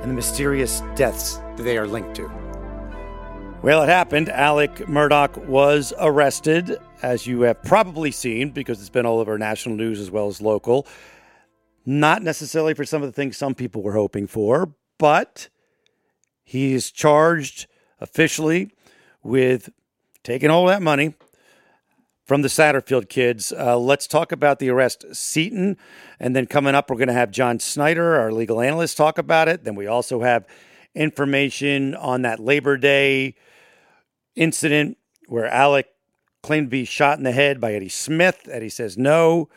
and the mysterious deaths that they are linked to. Well, it happened. Alec Murdaugh was arrested, as you have probably seen, because it's been all over national news as well as local. Not necessarily for some of the things some people were hoping for, but he is charged officially with taking all that money from the Satterfield kids. Uh, let's talk about the arrest, Seaton. And then coming up, we're going to have John Snyder, our legal analyst, talk about it. Then we also have information on that Labor Day incident where Alec claimed to be shot in the head by Eddie Smith. Eddie says no.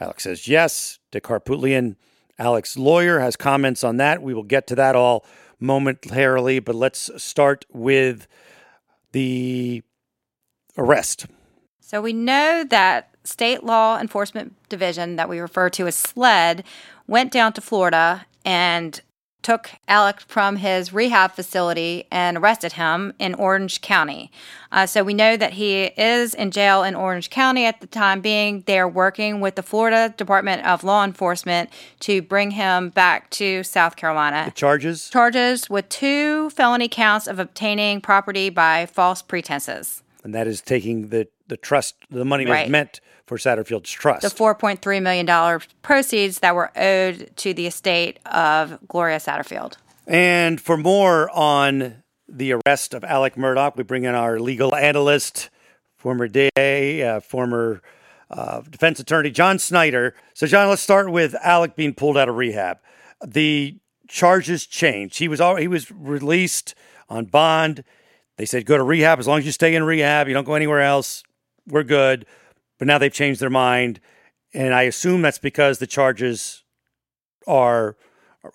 Alec says yes. Dick Harpootlian, Alec's lawyer, has comments on that. We will get to that all momentarily, but let's start with the arrest. So we know that state law enforcement division that we refer to as SLED went down to Florida and took Alec from his rehab facility and arrested him in Orange County. Uh, so we know that he is in jail in Orange County at the time being. They're working with the Florida Department of Law Enforcement to bring him back to South Carolina. The charges? Charges with two felony counts of obtaining property by false pretenses. And that is taking the, the trust, the money Right. was meant for Satterfield's trust. The $4.3 million proceeds that were owed to the estate of Gloria Satterfield. And for more on the arrest of Alec Murdaugh, we bring in our legal analyst, former DA, uh, former uh, defense attorney, John Snyder. So, John, let's start with Alec being pulled out of rehab. The charges changed. He was al- he was released on bond. They said go to rehab as long as you stay in rehab. You don't go anywhere else. We're good. But now they've changed their mind, and I assume that's because the charges are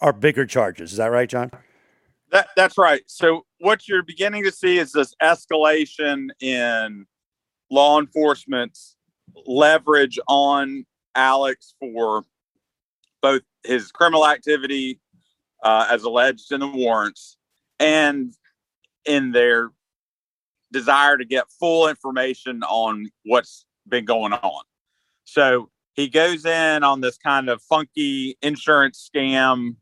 are bigger charges. Is that right, John? That that's right. So what you're beginning to see is this escalation in law enforcement's leverage on Alex for both his criminal activity uh, as alleged in the warrants and in their desire to get full information on what's been going on. So he goes in on this kind of funky insurance scam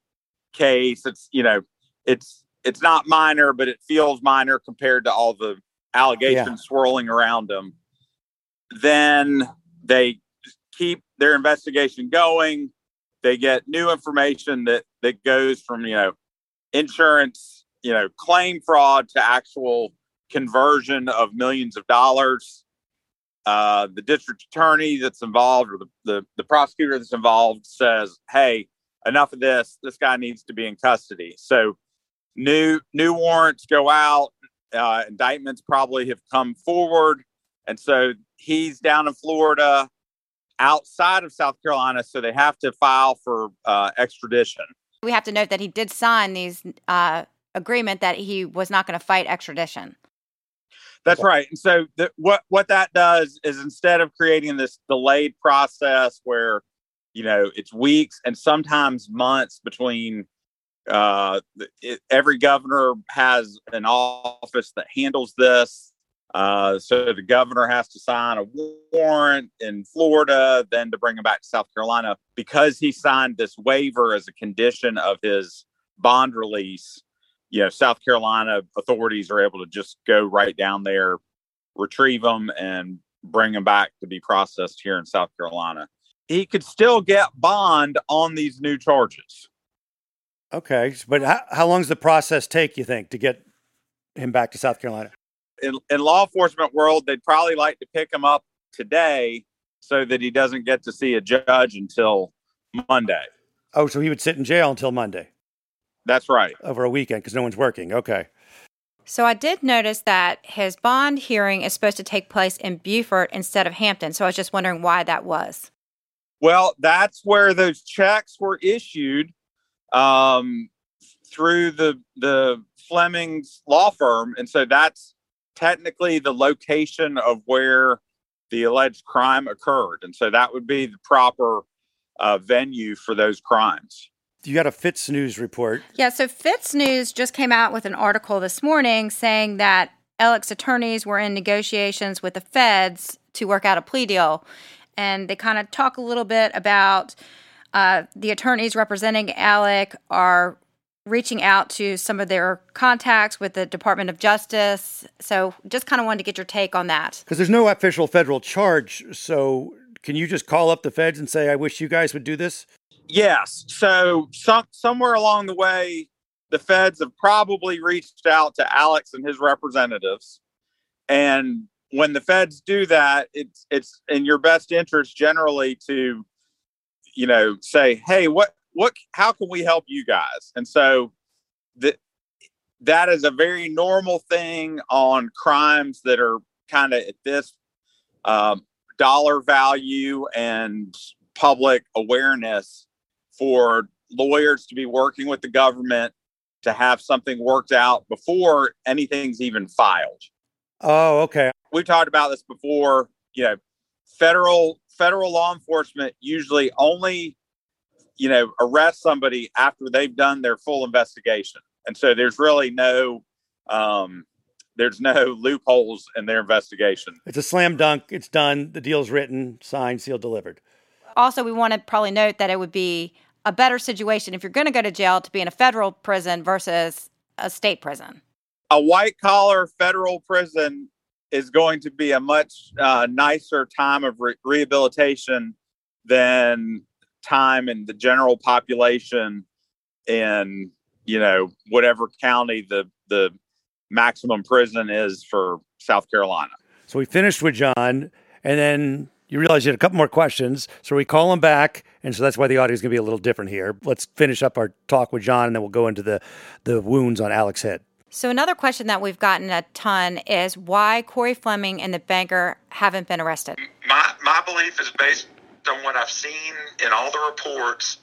case. It's you know, it's it's not minor, but it feels minor compared to all the allegations Yeah. swirling around him. Then they keep their investigation going. They get new information that that goes from you know insurance, you know, claim fraud to actual conversion of millions of dollars. Uh, the district attorney that's involved or the, the, the prosecutor that's involved says, hey, enough of this. This guy needs to be in custody. So new new warrants go out. Uh, indictments probably have come forward, and so he's down in Florida, outside of South Carolina. So they have to file for uh, extradition. We have to note that he did sign these uh, agreement that he was not going to fight extradition. That's right. And so what what that does is instead of creating this delayed process where you know it's weeks and sometimes months between uh, it, every governor has an office that handles this. Uh, so the governor has to sign a warrant in Florida, then to bring him back to South Carolina because he signed this waiver as a condition of his bond release you know, South Carolina authorities are able to just go right down there, retrieve them, and bring them back to be processed here in South Carolina. He could still get bond on these new charges. Okay, but how, how long does the process take? You think to get him back to South Carolina? In, in law enforcement world, they'd probably like to pick him up today so that he doesn't get to see a judge until Monday. Oh, so he would sit in jail until Monday That's right. over a weekend because no one's working. Okay. So I did notice that his bond hearing is supposed to take place in Beaufort instead of Hampton. So I was just wondering why that was. Well, that's where those checks were issued um, through the the Fleming's law firm, and so that's technically the location of where the alleged crime occurred, and so that would be the proper uh, venue for those crimes. You got a FITSNews report. Yeah, so FITSNews just came out with an article this morning saying that Alec's attorneys were in negotiations with the feds to work out a plea deal. And they kind of talk a little bit about uh, the attorneys representing Alec are reaching out to some of their contacts with the Department of Justice. So just kind of wanted to get your take on that. Because there's no official federal charge. So can you just call up the feds and say, I wish you guys would do this? Yes. So some, somewhere along the way, the feds have probably reached out to Alex and his representatives. And when the feds do that, it's it's in your best interest generally to, you know, say, hey, what what how can we help you guys? And so that that is a very normal thing on crimes that are kind of at this um, dollar value and public awareness for lawyers to be working with the government to have something worked out before anything's even filed. Oh, okay. We've talked about this before. You know, federal federal law enforcement usually only, you know, arrest somebody after they've done their full investigation, and so there's really no, um, there's no loopholes in their investigation. It's a slam dunk. It's done. The deal's written, signed, sealed, delivered. Also, we want to probably note that it would be a better situation if you're going to go to jail to be in a federal prison versus a state prison. A white collar federal prison is going to be a much uh, nicer time of re- rehabilitation than time in the general population in you know whatever county the the maximum prison is for South Carolina. So we finished with John, and then you realize you had a couple more questions. So we call him back, and so that's why the audio is going to be a little different here. Let's finish up our talk with John, and then we'll go into the the wounds on Alec's head. So another question that we've gotten a ton is why Corey Fleming and the banker haven't been arrested. My my belief is based on what I've seen in all the reports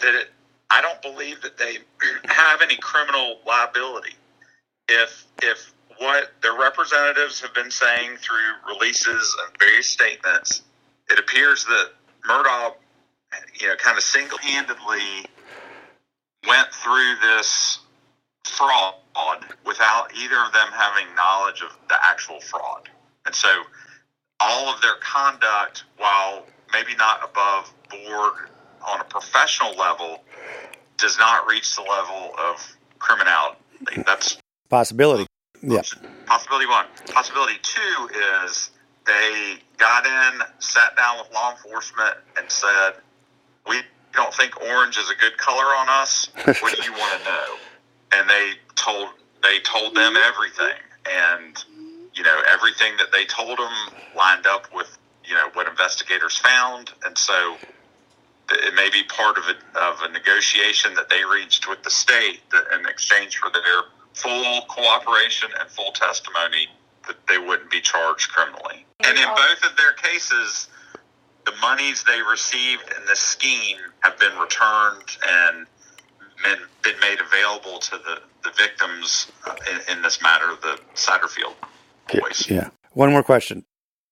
that it, I don't believe that they have any criminal liability. If if what their representatives have been saying through releases and various statements, it appears that Murdaugh, you know, kind of single-handedly went through this fraud without either of them having knowledge of the actual fraud. And so all of their conduct, while maybe not above board on a professional level, does not reach the level of criminality. That's possibility. Yeah. Possibility one. Possibility two is they got in, sat down with law enforcement, and said, "We don't think orange is a good color on us. What do you want to know?" And they told they told them everything, and you know everything that they told them lined up with you know what investigators found, and so it may be part of a, of a negotiation that they reached with the state that, in exchange for their full cooperation and full testimony that they wouldn't be charged criminally. And in both of their cases, the monies they received in this scheme have been returned and been, been made available to the, the victims uh, in, in this matter, the Satterfield boys. Yeah. One more question.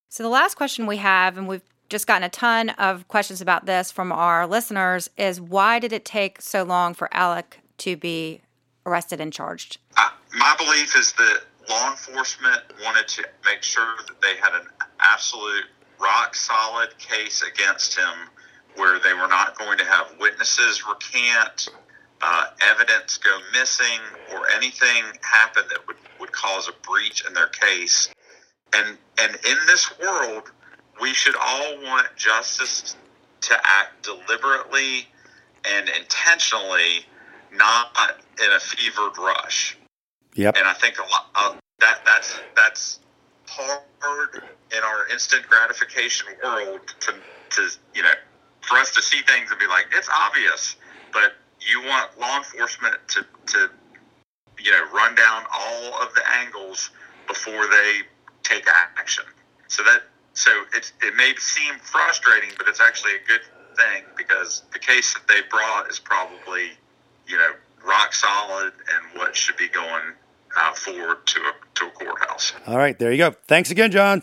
So the last question we have, and we've just gotten a ton of questions about this from our listeners, is why did it take so long for Alec to be arrested and charged? I, my belief is that law enforcement wanted to make sure that they had an absolute rock solid case against him where they were not going to have witnesses recant, uh, evidence go missing, or anything happen that would, would cause a breach in their case. And, and in this world, we should all want justice to act deliberately and intentionally, not in a fevered rush. Yep. And I think a lot uh, that that's that's hard in our instant gratification world to to you know for us to see things and be like it's obvious, but you want law enforcement to to you know, run down all of the angles before they take action. So that so it's it may seem frustrating, but it's actually a good thing because the case that they brought is probably you know rock solid and what should be going uh, forward to a to a courthouse. All right, there you go. Thanks again, John.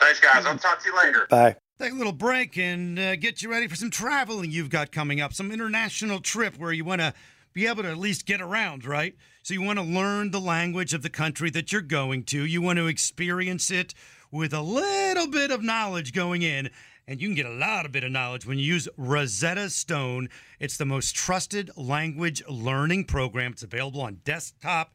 Thanks, guys. I'll talk to you later. Bye. Take a little break and uh, get you ready for some traveling you've got coming up, some international trip where you want to be able to at least get around, right? So you want to learn the language of the country that you're going to. You want to experience it with a little bit of knowledge going in. And you can get a lot of bit of knowledge when you use Rosetta Stone. It's the most trusted language learning program. It's available on desktop.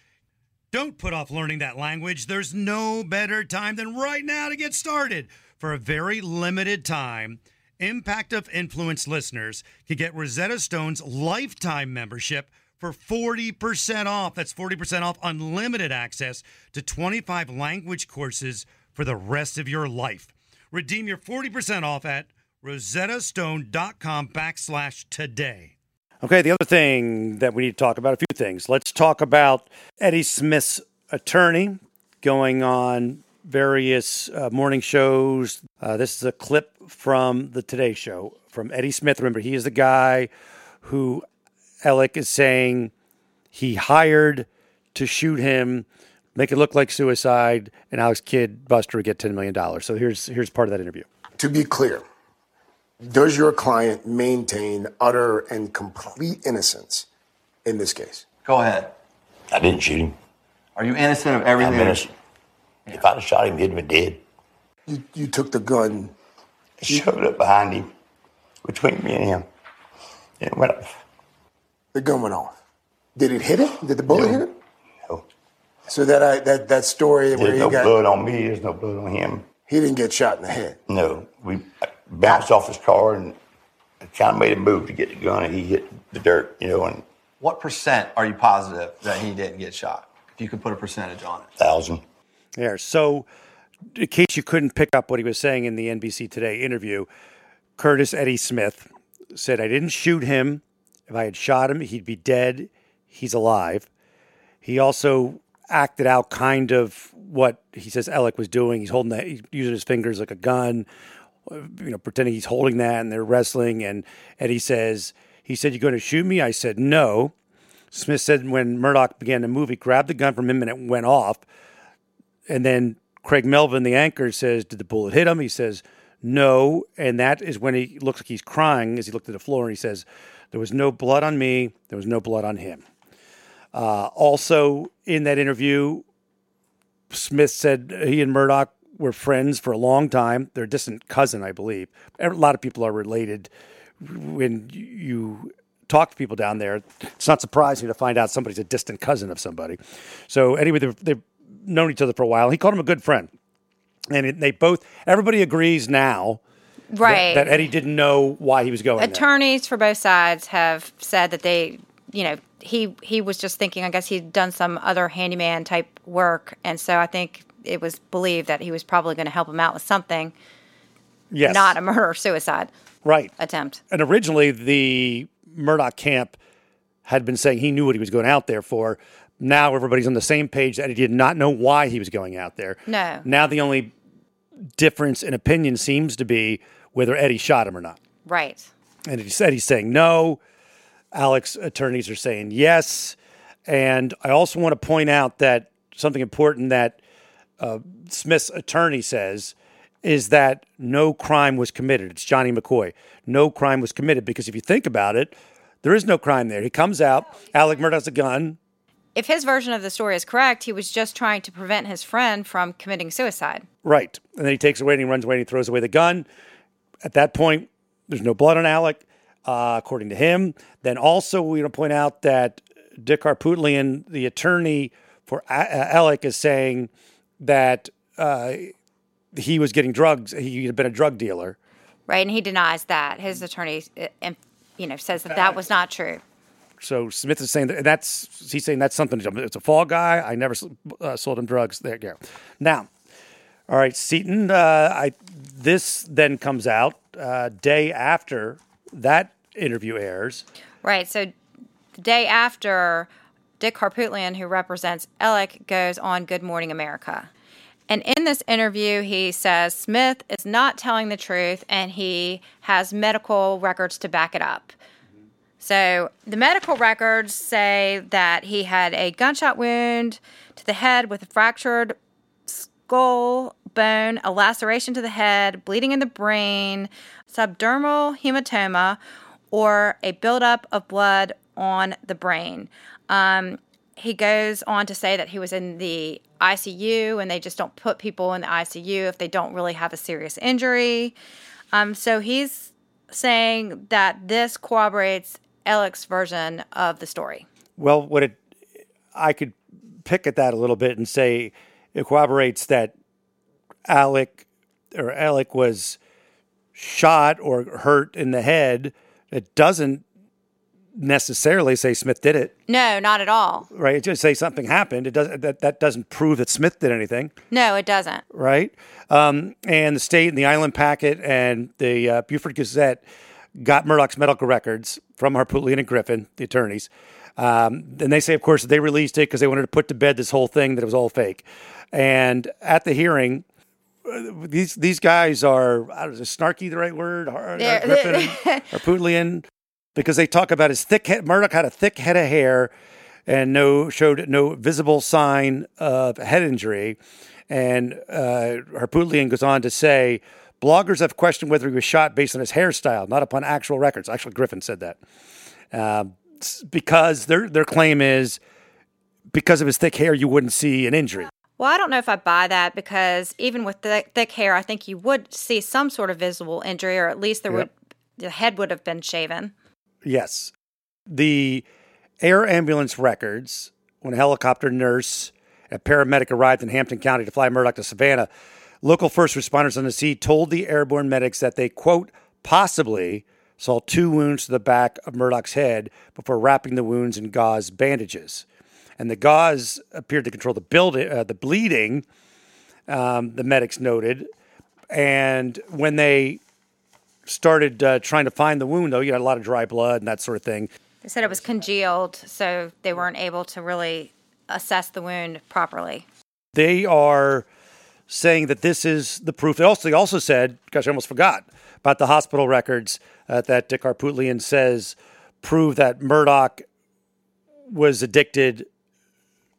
Don't put off learning that language. There's no better time than right now to get started. For a very limited time, Impact of Influence listeners can get Rosetta Stone's lifetime membership for 40% off. That's 40% off unlimited access to 25 language courses for the rest of your life. Redeem your 40% off at rosettastone.com backslash today. Okay, the other thing that we need to talk about, a few things. Let's talk about Eddie Smith's attorney going on various uh, morning shows. Uh, this is a clip from the Today Show from Eddie Smith. Remember, he is the guy who Alec is saying he hired to shoot him, make it look like suicide, and Alex kid Buster would get $10 million. So here's, here's part of that interview. To be clear, does your client maintain utter and complete innocence in this case? Go ahead. I didn't shoot him. Are you innocent of everything? I'm innocent. If I'd have shot him, he'd have been dead. You, you took the gun. I shoved it up behind him, between me and him. And it went off. The gun went off. Did it hit him? Did the bullet No. hit him? No. So that I, that that story where There's he no got blood on me. There's no blood on him. he didn't get shot in the head. No. We bounced off his car and kind of made a move to get the gun, and he hit the dirt, you know, and What percent are you positive that he didn't get shot? If you could put a percentage on it. thousand. There. So, in case you couldn't pick up what he was saying in the NBC Today interview, Curtis Eddie Smith said, I didn't shoot him. If I had shot him, he'd be dead. He's alive. He also acted out kind of what he says Alec was doing. He's holding that, he's using his fingers like a gun, you know, pretending he's holding that and they're wrestling. And Eddie says, he said, You're going to shoot me? I said, No. Smith said when Murdaugh began to move, he grabbed the gun from him and it went off. And then Craig Melvin, the anchor, says, Did the bullet hit him? He says, No. And that is when he looks like he's crying as he looked at the floor and he says, There was no blood on me, there was no blood on him. Uh, also, in that interview, Smith said he and Murdaugh were friends for a long time. They're a distant cousin, I believe. A lot of people are related. When you talk to people down there, it's not surprising to find out somebody's a distant cousin of somebody. So anyway, they've, they've known each other for a while. He called him a good friend, and it, they both. Everybody agrees now Right. that, Eddie didn't know why he was going. there. Attorneys for both sides have said that they, you know, he he was just thinking. I guess he'd done some other handyman type work, and so I think it was believed that he was probably going to help him out with something, Yes, not a murder suicide right. attempt. And originally, the Murdaugh camp had been saying he knew what he was going out there for. Now everybody's on the same page that he did not know why he was going out there. No. Now the only difference in opinion seems to be whether Eddie shot him or not. Right. And he said he's saying no. Alex attorneys are saying yes. And I also want to point out that something important that uh, Smith's attorney says is that no crime was committed. It's Johnny McCoy. No crime was committed because if you think about it, there is no crime there. He comes out, Alec Murdaugh's a gun. If his version of the story is correct, he was just trying to prevent his friend from committing suicide. Right. And then he takes away and he runs away and he throws away the gun. At that point, there's no blood on Alec, uh, according to him. Then also, we want to point out that Dick Harpootlian, the attorney for A- uh, Alec, is saying that uh, he was getting drugs. He had been a drug dealer. Right, and he denies that. His attorney, uh, and you know, says that that was not true. So Smith is saying that that's he's saying that's something. It's a fall guy. I never uh, sold him drugs. There you go. Now, all right, Seaton. Uh, I this then comes out uh, day after that interview airs. Right. So the day after, Dick Harpootlian, who represents Alec, goes on Good Morning America. And in this interview, he says Smith is not telling the truth and he has medical records to back it up. So the medical records say that he had a gunshot wound to the head with a fractured skull bone, a laceration to the head, bleeding in the brain, subdermal hematoma, or a buildup of blood on the brain. Um, he goes on to say that he was in the ICU and they just don't put people in the ICU if they don't really have a serious injury. Um, so he's saying that this corroborates Alec's version of the story. Well, what it, I could pick at that a little bit and say it corroborates that Alec or Alec was shot or hurt in the head. It doesn't necessarily say Smith did it, No, not at all. right? It just say something happened. It doesn't that that doesn't prove that Smith did anything, No, it doesn't. right? Um, and the state and the Island Packet and the uh, Beaufort Gazette got Murdaugh's medical records from Harpootlian and Griffin, the attorneys. Um, and they say, of course, that they released it because they wanted to put to bed this whole thing that it was all fake. And at the hearing, uh, these these guys are I don't know, is snarky the right word? Har- They're- Griffin, Harpootlian, because they talk about his thick head. Murdaugh had a thick head of hair and no showed no visible sign of head injury. And uh, Harpootlian goes on to say, bloggers have questioned whether he was shot based on his hairstyle, not upon actual records. Actually, Griffin said that Um, s- because their their claim is because of his thick hair, you wouldn't see an injury. Well, I don't know if I buy that because even with thick, thick hair, I think you would see some sort of visible injury, or at least there Yep. would the head would have been shaven. Yes. The air ambulance records when a helicopter nurse a paramedic arrived in Hampton County to fly Murdaugh to Savannah, local first responders on the scene told the airborne medics that they, quote, possibly saw two wounds to the back of Murdaugh's head before wrapping the wounds in gauze bandages. And the gauze appeared to control the, build- uh, the bleeding, um, the medics noted. And when they started uh, trying to find the wound, though, you had a lot of dry blood and that sort of thing. They said it was congealed, so they weren't able to really assess the wound properly. They are saying that this is the proof. They also, they also said, gosh, I almost forgot about the hospital records uh, that Dick Harpootlian says prove that Murdaugh was addicted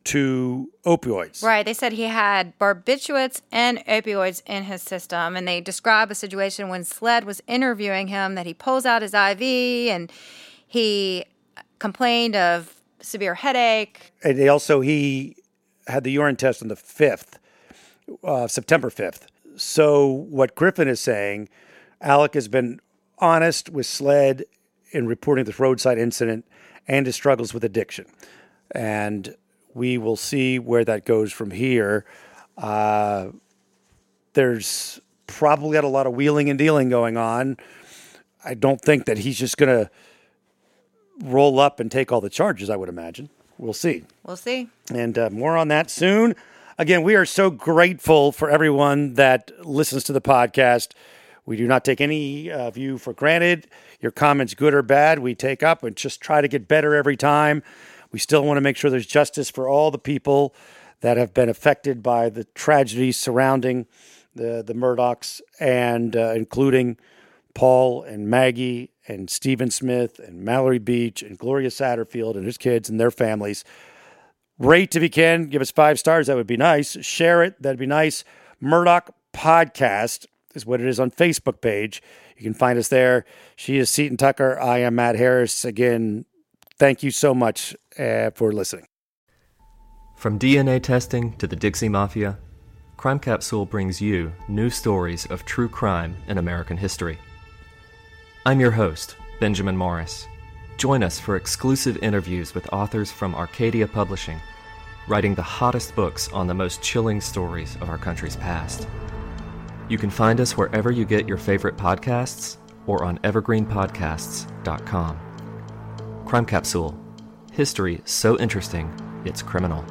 to opioids. Right. They said he had barbiturates and opioids in his system. And they describe a situation when SLED was interviewing him that he pulls out his IV and he complained of severe headache. And they also, he had the urine test on the 5th, uh, September 5th. So what Griffin is saying, Alec has been honest with SLED in reporting this roadside incident and his struggles with addiction. And we will see where that goes from here. Uh, there's probably got a lot of wheeling and dealing going on. I don't think that he's just going to roll up and take all the charges, I would imagine. We'll see. We'll see. And uh, more on that soon. Again, we are so grateful for everyone that listens to the podcast. We do not take any uh, of you for granted. Your comments, good or bad, we take up and just try to get better every time. We still want to make sure there's justice for all the people that have been affected by the tragedies surrounding the the Murdaughs, and uh, including Paul and Maggie and Stephen Smith and Mallory Beach and Gloria Satterfield and his kids and their families. Rate if you can. Give us five stars. That would be nice. Share it. That'd be nice. Murdaugh Podcast is what it is on Facebook page. You can find us there. She is Seaton Tucker. I am Matt Harris. Again, thank you so much uh, for listening. From DNA testing to the Dixie Mafia, Crime Capsule brings you new stories of true crime in American history. I'm your host, Benjamin Morris. Join us for exclusive interviews with authors from Arcadia Publishing, writing the hottest books on the most chilling stories of our country's past. You can find us wherever you get your favorite podcasts or on evergreenpodcasts.com. Crime Capsule History so interesting, it's criminal.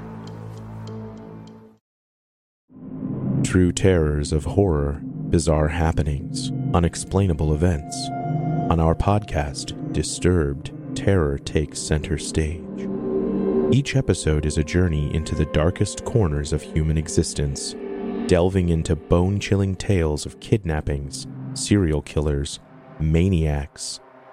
True terrors of horror, bizarre happenings, unexplainable events. On our podcast, Disturbed, terror takes center stage. Each episode is a journey into the darkest corners of human existence, delving into bone chilling tales of kidnappings, serial killers, maniacs,